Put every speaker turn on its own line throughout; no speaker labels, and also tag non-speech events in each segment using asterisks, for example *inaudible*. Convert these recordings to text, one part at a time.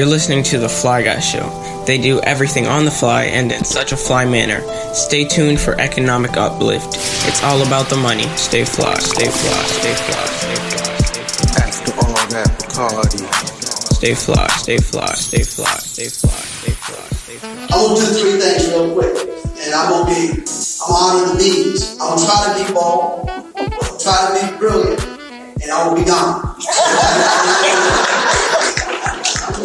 You're listening to The Fly Guy Show. They do everything on the fly and in such a fly manner. Stay tuned for economic uplift. It's all about the money. Stay fly, stay fly, stay fly, stay fly, stay fly.
After all that Bacardi.
Stay fly, stay fly, stay fly, stay fly, stay fly, stay fly.
I'm gonna do three things real quick, and I'm gonna be, I'm honoring the bees. I'm gonna try to be bold, I'll try to be brilliant, and I'm gonna be gone. *laughs*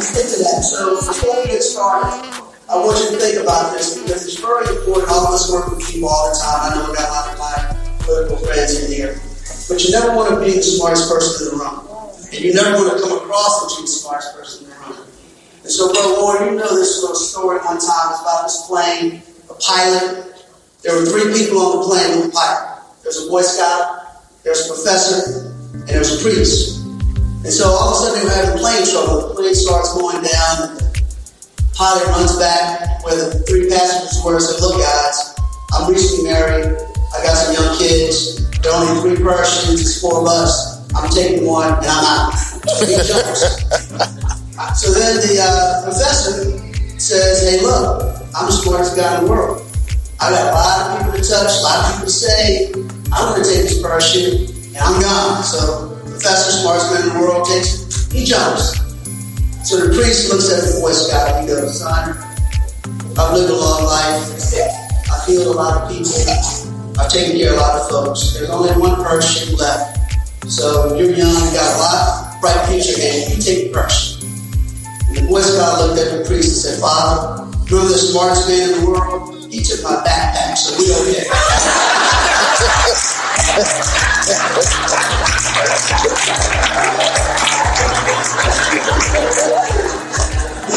I'm gonna stick to that. So before we get started, I want you to think about this because it's very important. All of us work with people all the time. I know we got a lot of my political friends in here, but you never want to be the smartest person in the room, and you never want to come across as being the smartest person in the room. And so, Brother Warren, you know this little story one time. It's about this plane, a pilot. There were three people on the plane with the pilot. There's a Boy Scout, there's a professor, and there's a priest. And so all of a sudden they were having plane trouble. The plane starts going down, and the pilot runs back where the three passengers were and said, Look, guys, I'm recently married. I got some young kids. There are only three Persians, it's four of us. I'm taking one and I'm out. *laughs* So then the uh, professor says, Hey, look, I'm the smartest guy in the world. I got a lot of people to touch, a lot of people to say. I'm going to take this parachute and I'm gone. So professor, smartest man in the world, takes it. He jumps. So the priest looks at the Boy Scout and he goes, Son, I've lived a long life. I've healed a lot of people. I've taken care of a lot of folks. There's only one person left. So you're young, you got a lot, bright future ahead. You take parachute. And the Boy Scout looked at the priest and said, Father, you're the smartest man in the world. He took my backpack, so we okay. *laughs* Be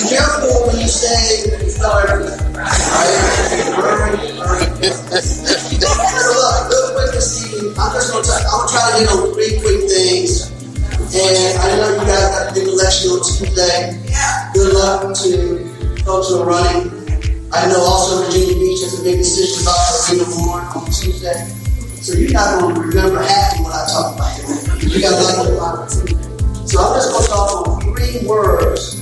careful when you say real quick I'm just gonna try, to hit on three quick things. And I know you guys got a big election on Tuesday. Good luck to folks who are running. I know also Virginia Beach has a decision about Arena Warren on Tuesday. So you're not going to remember half of what I talk about. Got a lot of opportunity. So I'm just going to talk on three words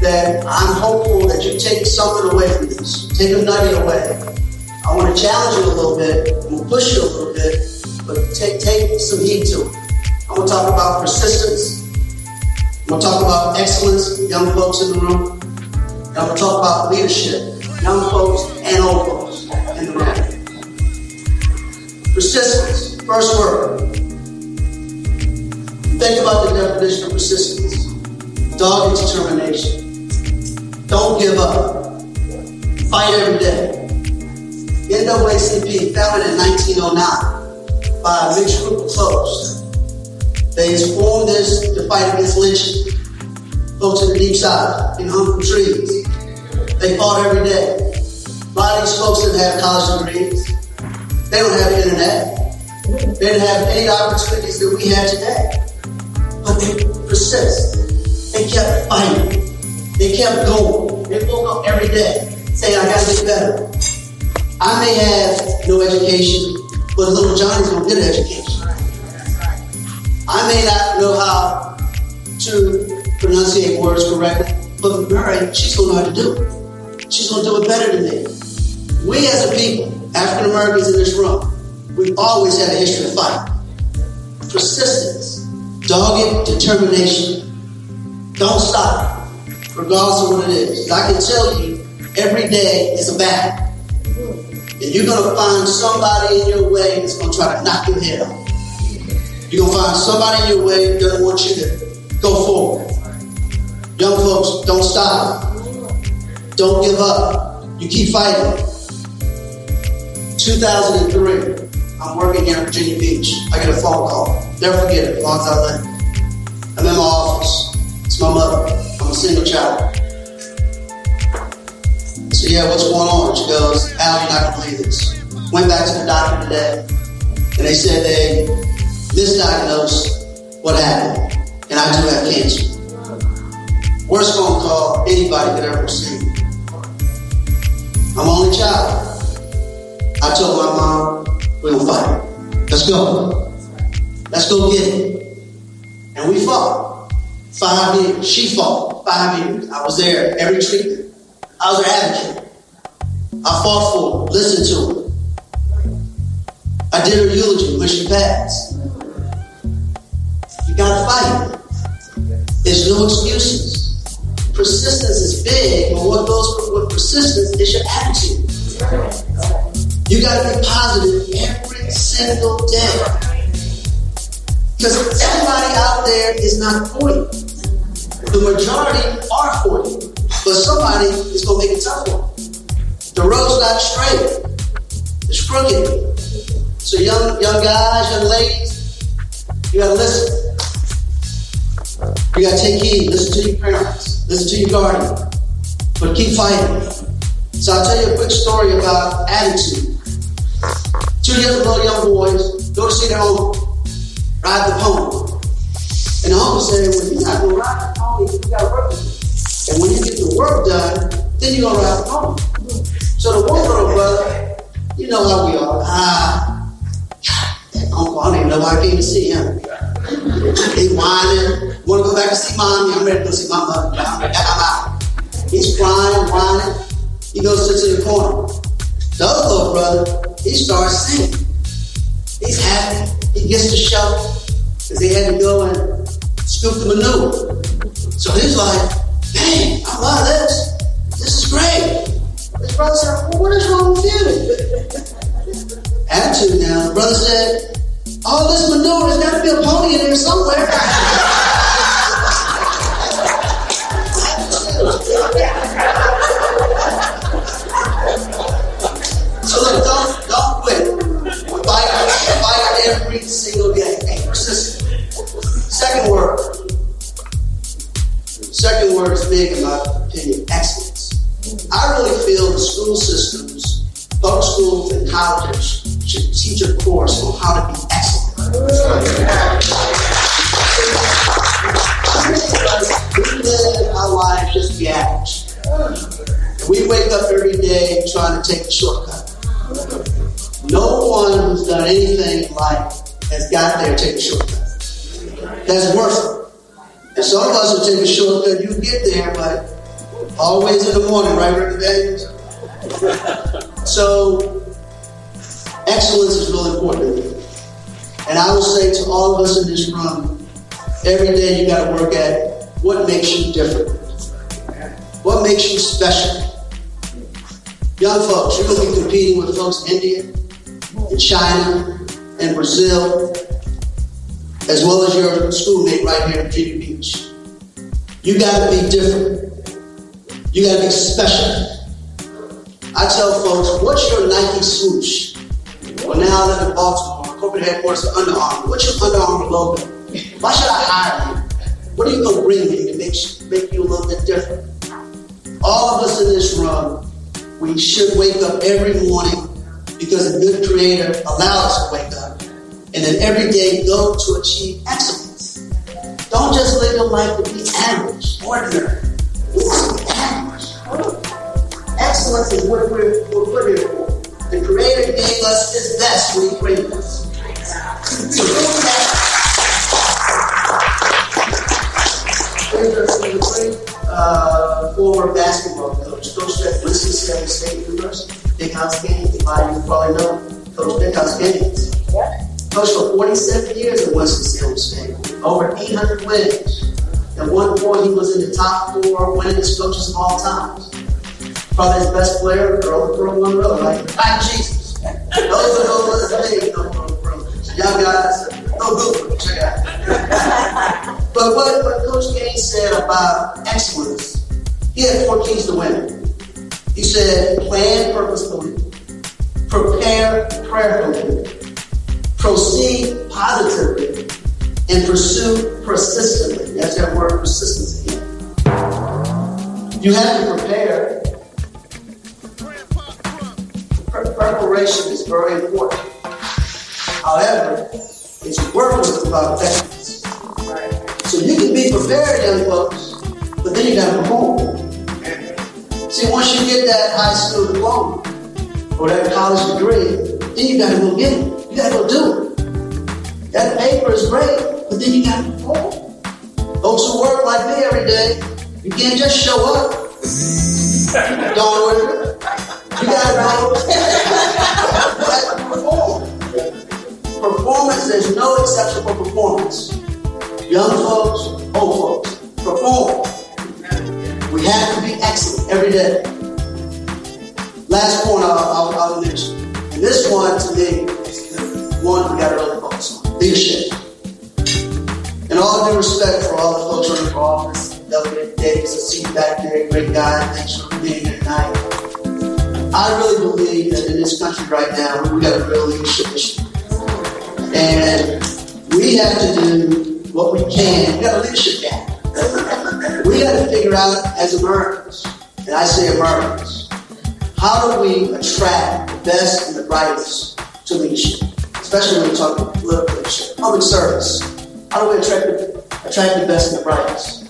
that I'm hopeful that you take something away from this. Take a nugget away. I want to challenge you a little bit. I'm going to push you a little bit, but take, take some heat to it. I'm going to talk about persistence. I'm going to talk about excellence, young folks in the room. And I'm going to talk about leadership, young folks and old folks in the room. Persistence, first word. Think about the definition of persistence. Dogged determination. Don't give up. Fight every day. NAACP, founded in 1909 by a mixed group of folks. They formed this to fight against lynching. Folks in the deep south, in from trees. They fought every day. A lot of these folks didn't have college degrees. They don't have internet. They didn't have any opportunities that we have today. They persist. They kept fighting. They kept going. They woke up every day saying, I gotta get better. I may have no education, but little Johnny's gonna get an education. I may not know how to pronunciate words correctly, but Mary, she's gonna know how to do it. She's gonna do it better than me. We as a people, African Americans in this room, we've always had a history of fighting. Persistence, dogged determination. Don't stop, regardless of what it is. I can tell you, every day is a battle. And you're gonna find somebody in your way that's gonna try to knock your head off. You're gonna find somebody in your way that doesn't want you to go forward. Young folks, don't stop. Don't give up. You keep fighting. 2003, I'm working here in Virginia Beach. I get a phone call. Never forget it, as long as I live. I'm in my office. It's my mother. I'm a single child. So yeah, what's going on? She goes, Al, you're not gonna believe this. Went back to the doctor today, and they said they misdiagnosed what happened, and I do have cancer. Worst phone call anybody could ever receive. I'm only child. I told my mom, we're gonna fight. Let's go. Let's go get it. And we fought. Five years. She fought. Five years. I was there every treatment. I was her advocate. I fought for her, listened to her. I did her eulogy when she passed. You gotta fight. There's no excuses. Persistence is big, but what goes with persistence is your attitude. You gotta be positive every single day. Because everybody out there is not for you. The majority are for you. But somebody is going to make it tough them. The road's not straight. It's crooked. So young young guys, young ladies, you gotta listen. You gotta take heed. Listen to your parents. Listen to your guardian. But keep fighting. So I'll tell you a quick story about attitude. Two years ago, young boys go to see their uncle ride the pony. And the uncle said, well, not going to ride the pony, you got to work with it. And when you get the work done, then you're going to ride the pony. So the one little brother, you know how we are. Ah, that uncle, I don't even know why I came to see him. He whining, want to go back to see mommy. I'm ready to go see my mother. He's crying, whining. He goes in the corner. The other little brother, he starts singing. He's happy. He gets the shovel because they had to go and scoop the manure. So he's like, "Hey, I love this. This is great. His brother said, well, what is wrong with you? *laughs* Attitude now. The brother said, all this manure has got to be a pony in there somewhere. *laughs* take the shortcut. No one who's done anything in life has got there take a shortcut. That's worse. And some of us will take a shortcut, you get there, but always in the morning, right, Rick Daniels? So, excellence is really important. And I will say to all of us in this room, every day you got to work at what makes you different. What makes you special? Young folks, you're going to be competing with folks in India, in China, and Brazil, as well as your schoolmate right here in Virginia Beach. You got to be different. You got to be special. I tell folks, what's your Nike swoosh? Well, now I live in Baltimore, corporate headquarters of Under Armour. What's your Under Armour logo? Why should I hire you? What are you going to bring me to make, make you a little bit different? All of us in this room, we should wake up every morning because a good creator allows us to wake up. And then every day go to achieve excellence. Don't just live your life to be average, ordinary. Average. Oh. Excellence is what we're, we're here for. The Creator gave us His best when He created us. So. Uh, former basketball coach, Coach at Winston-Salem State University. Big House Gaines, a lot of you probably know Coach Big House Gaines. Coached for 47 years at Winston-Salem State, over 800 wins. At one point, he was in the top four winningest coaches of all time. Probably his best player, Earl Pearl Monroe, right? Like Jesus. Those are those are the big no Earl Pearl. So y'all guys, no good. Check out. But what, what Coach Gaines said about excellence, he had four keys to winning. He said, plan purposefully, prepare prayerfully, proceed positively, and pursue persistently. That's that word persistence again. You have to prepare. Pre- Preparation is very important. However, it's worthless without excellence. So you can be prepared, young folks, but then you gotta perform. See, once you get that high school diploma or that college degree, then you gotta go get it. You gotta go do it. That paper is great, but then you gotta perform. Folks who work like me every day, you can't just show up. *laughs* Don't worry. You gotta know. *laughs* exception for performance. Young folks, old folks, perform. We have to be excellent every day. Last point I'll, I'll, I'll mention. And this one, to me, one we got to really focus on leadership. And all due respect for all the folks running for office, Delegate Davis, see you back there, great guy. Thanks for being here tonight. I really believe that in this country right now, we got a real leadership issue. And we have to do what we can. We got a leadership gap. We got to figure out as Americans, and I say Americans, how do we attract the best and the brightest to leadership? Especially when we talk about political leadership, public service. How do we attract the, attract the best and the brightest?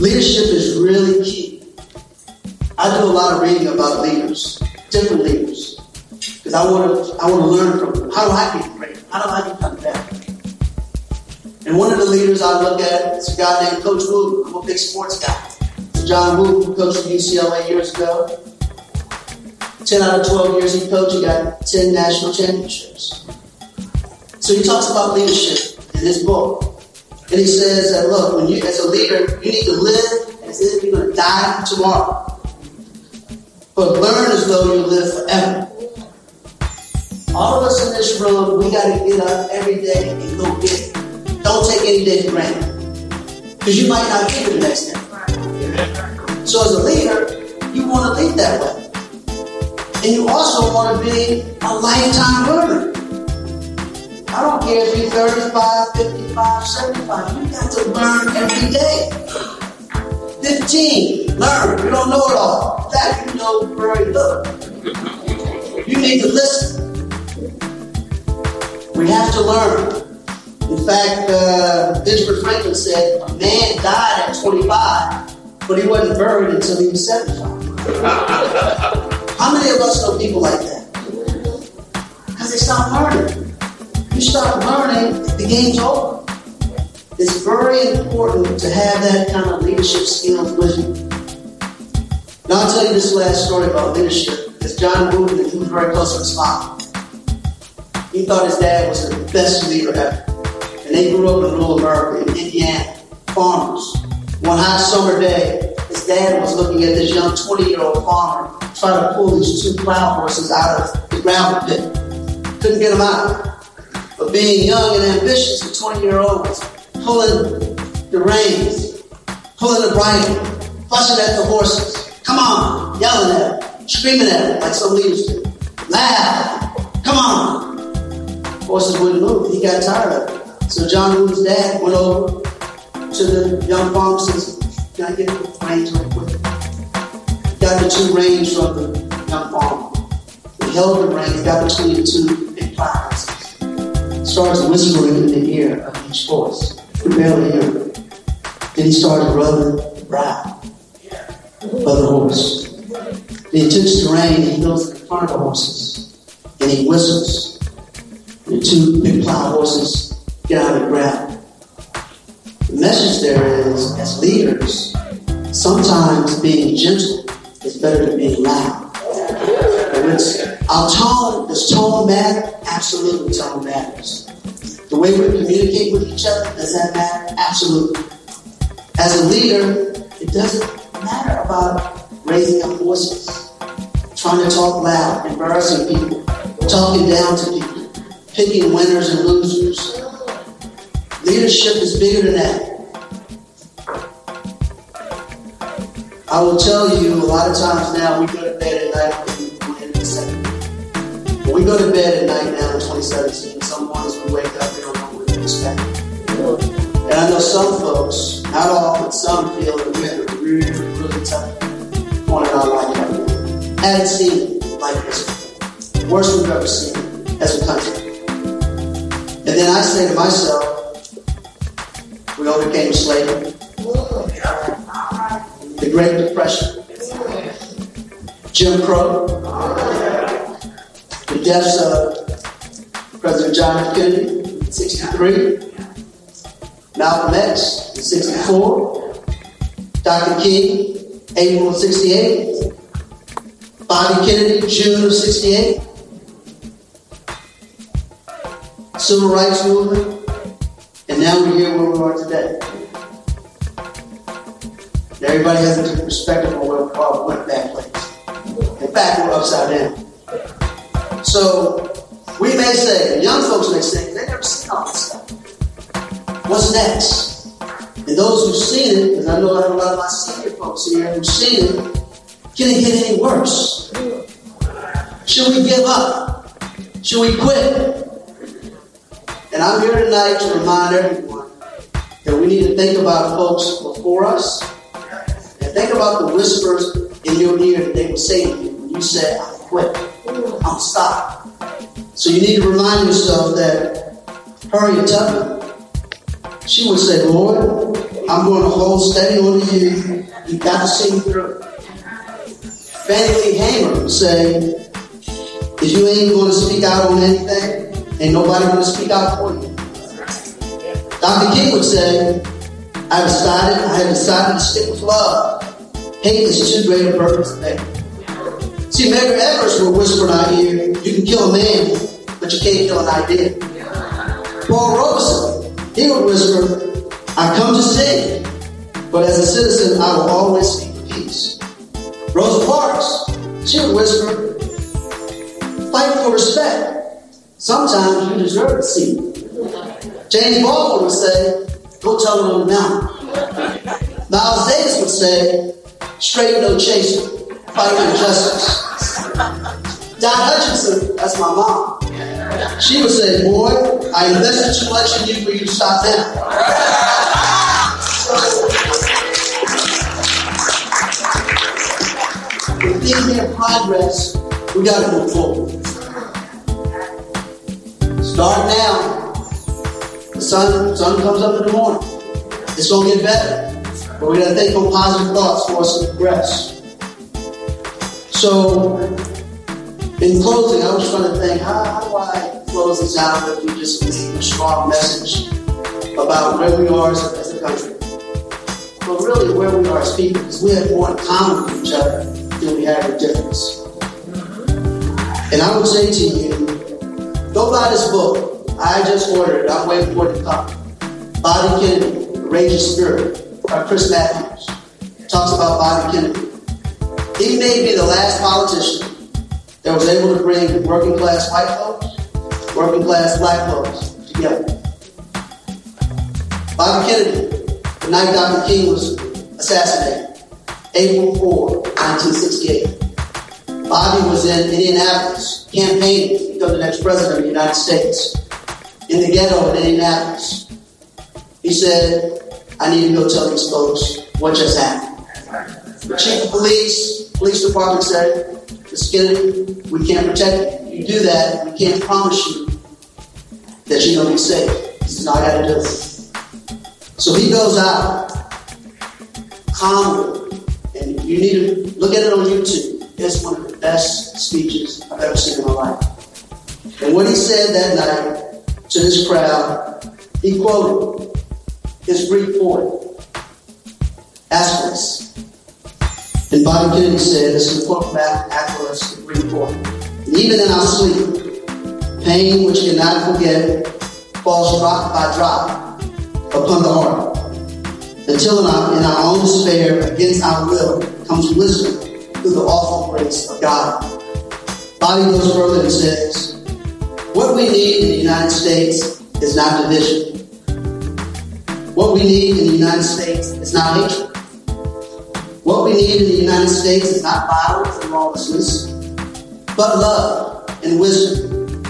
Leadership is really key. I do a lot of reading about leaders, different leaders, because I want to I want to learn from. How do I get great? How do I become better? And one of the leaders I look at is a guy named Coach Wooden. I'm a big sports guy. John Wooden, who coached at UCLA years ago. 10 out of 12 years he coached, he got 10 national championships. So he talks about leadership in his book. And he says that, look, when you, as a leader, you need to live as if you're going to die tomorrow. But learn as though you live forever. All of us in this room, we got to get up every day and go get it. Don't take any day for granted. Because you might not get it the next day. So as a leader, you want to think that way. And you also want to be a lifetime learner. I don't care if you're 35, 55, 75. You got to learn every day. 15, learn. You don't know it all. In fact, you know very little. You need to listen. We have to learn. In fact, uh, Benjamin Franklin said a man died at 25, but he wasn't buried until he was 75. *laughs* How many of us know people like that? Because they stop learning. You stop learning, the game's over. It's very important to have that kind of leadership skills with you. Now I'll tell you this last story about leadership. It's John Wooden, he was very close to his father. He thought his dad was the best leader ever. And they grew up in rural America, in Indiana, farmers. One hot summer day, his dad was looking at this young 20 year old farmer trying to pull these two plow horses out of the gravel pit. Couldn't get them out. But being young and ambitious, the 20 year old was pulling the reins, pulling the bridle, fussing at the horses. Come on, yelling at them, screaming at them like some leaders do. Laugh, come on. Horses wouldn't move. He got tired of it. So John Wooden's dad went over to the young farmer and says, Can I get the reins real quick? Got the two reins from the young farmer. He held the reins, got between the two big plows. Starts whispering in the ear of each horse. You barely hear him. Then he started rubbing the brow of the horse. Then he takes the rein and he goes in front of the horses. And he whistles. The two big plow horses get of the ground. The message there is, as leaders, sometimes being gentle is better than being loud. And it's, our tone, does tone matter? Absolutely, tone matters. The way we communicate with each other, does that matter? Absolutely. As a leader, it doesn't matter about raising up voices, trying to talk loud, embarrassing people, talking down to people, picking winners and losers. Leadership is bigger than that. I will tell you, a lot of times now we go to bed at night in second. We go to bed at night now in 2017, some mornings we wake up, we don't know what to expect. And I know some folks, not all, but some feel that we're a really, really tough in our life. Haven't seen it like this before. Worst we've ever seen as a country. And then I say to myself, we overcame slavery, the Great Depression, Jim Crow, the deaths of President John F. Kennedy, 63, Malcolm X in 64, Dr. King, April of 68, Bobby Kennedy, June of 68, Civil Rights Movement, and now we're here where we are today. And everybody has a different perspective on where are, went that place. In fact, we're upside down. So we may say, young folks may say, they never seen all this stuff. What's next? And those who've seen it, because I know I have a lot of my senior folks here who've seen it, can it get any worse? Should we give up? Should we quit? And I'm here tonight to remind everyone that we need to think about folks before us and think about the whispers in your ear that they were saying to you when you said, I'm quit. I'm stop. So you need to remind yourself that Harriet Tubman, she would say, Lord, I'm going to hold steady on you. You've got to see me through. Fannie Lou Hamer would say, if you ain't going to speak out on anything, Ain't nobody to speak out for you. Dr. King would say, I decided, I have decided to stick with love. Hate is too great a burden to bear. See, Medgar Evers will whisper in our ear, you can kill a man, but you can't kill an idea. Paul Robeson, he would whisper, I come to sing, but as a citizen, I will always speak for peace. Rosa Parks, she would whisper, fight for respect. Sometimes you deserve a seat. James Baldwin would say, go tell them on the mountain. Miles Davis would say, straight no chaser, fight for justice. Don Hutchinson, that's my mom. She would say, boy, I invested too much in you for you to stop now. So, being progress, we got to move forward. Start now. The sun, sun comes up in the morning. It's to get better. But we got to think on positive thoughts for us to progress. So, in closing, I was trying to think, how, how do I close this out if we just leave a strong message about where we are as a, country? But really, where we are as people, because we have more in common with each other than we have a difference. And I would say to you, Go buy this book. I just ordered it. I'm waiting for it to come. Bobby Kennedy, A Raging Spirit, by Chris Matthews. Talks about Bobby Kennedy. He may be the last politician that was able to bring working class white folks, working class black folks together. Bobby Kennedy, the night Dr. King was assassinated, April 4, 1968. Bobby was in Indianapolis campaigning to become the next president of the United States in the ghetto in Indianapolis. He said, I need to go tell these folks what just happened. The chief of police, police department said, Mr. Kennedy, we can't protect you. You do that, we can't promise you that you're going to be safe. He says, no, I got to do it. So he goes out calmly, and you need to look at it on YouTube. It's one of best speeches I've ever seen in my life. And what he said that night to this crowd, he quoted his Greek poet, Aeschylus. And Bobby Kennedy said, this is a quote from Aeschylus, the Greek poet. Even in our sleep, pain which cannot forget falls drop by drop upon the heart. Until in our, in our own despair, against our will, comes wisdom through the awful grace of God. Bobby goes further and says, What we need in the United States is not division. What we need in the United States is not hatred. What we need in the United States is not violence and lawlessness, but love and wisdom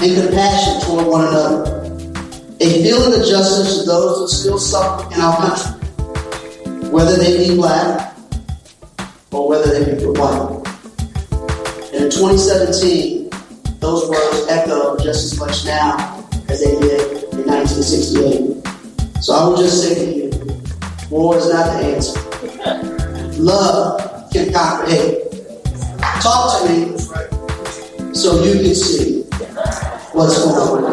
and compassion toward one another. A feeling of justice to those who still suffer in our country, whether they be black, or whether they be white. And in 2017, those words echo just as much now as they did in 1968. So I would just say to you, war is not the answer. Love can conquer hate. Talk to me so you can see what's going on.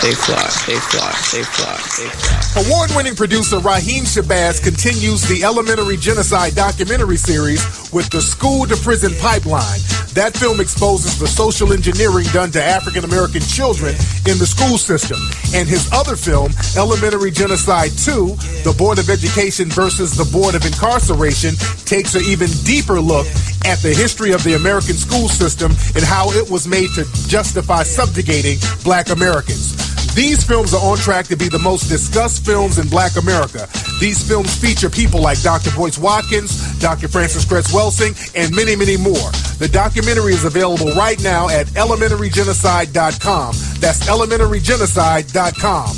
Stay fly, stay fly, stay fly, fly.
Award winning producer Raheem Shabazz continues the Elementary Genocide documentary series with the School to Prison Pipeline. That film exposes the social engineering done to African American children in the school system. And his other film, Elementary Genocide 2, The Board of Education versus the Board of Incarceration, takes an even deeper look at the history of the American school system and how it was made to justify subjugating black Americans. These films are on track to be the most discussed films in black America. These films feature people like Dr. Boyce Watkins, Dr. Frances Cress Welsing, and many, many more. The documentary is available right now at elementarygenocide.com. That's elementarygenocide.com.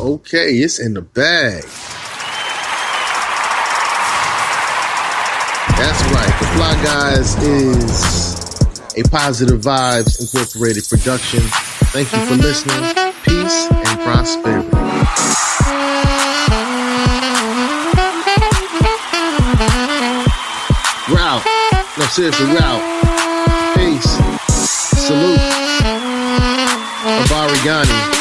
Okay, it's in the bag. That's right. The Fly Guys is a Positive Vibes Incorporated production. Thank you for listening. Peace and prosperity. Out. No, seriously, out. Peace. Salute. Abari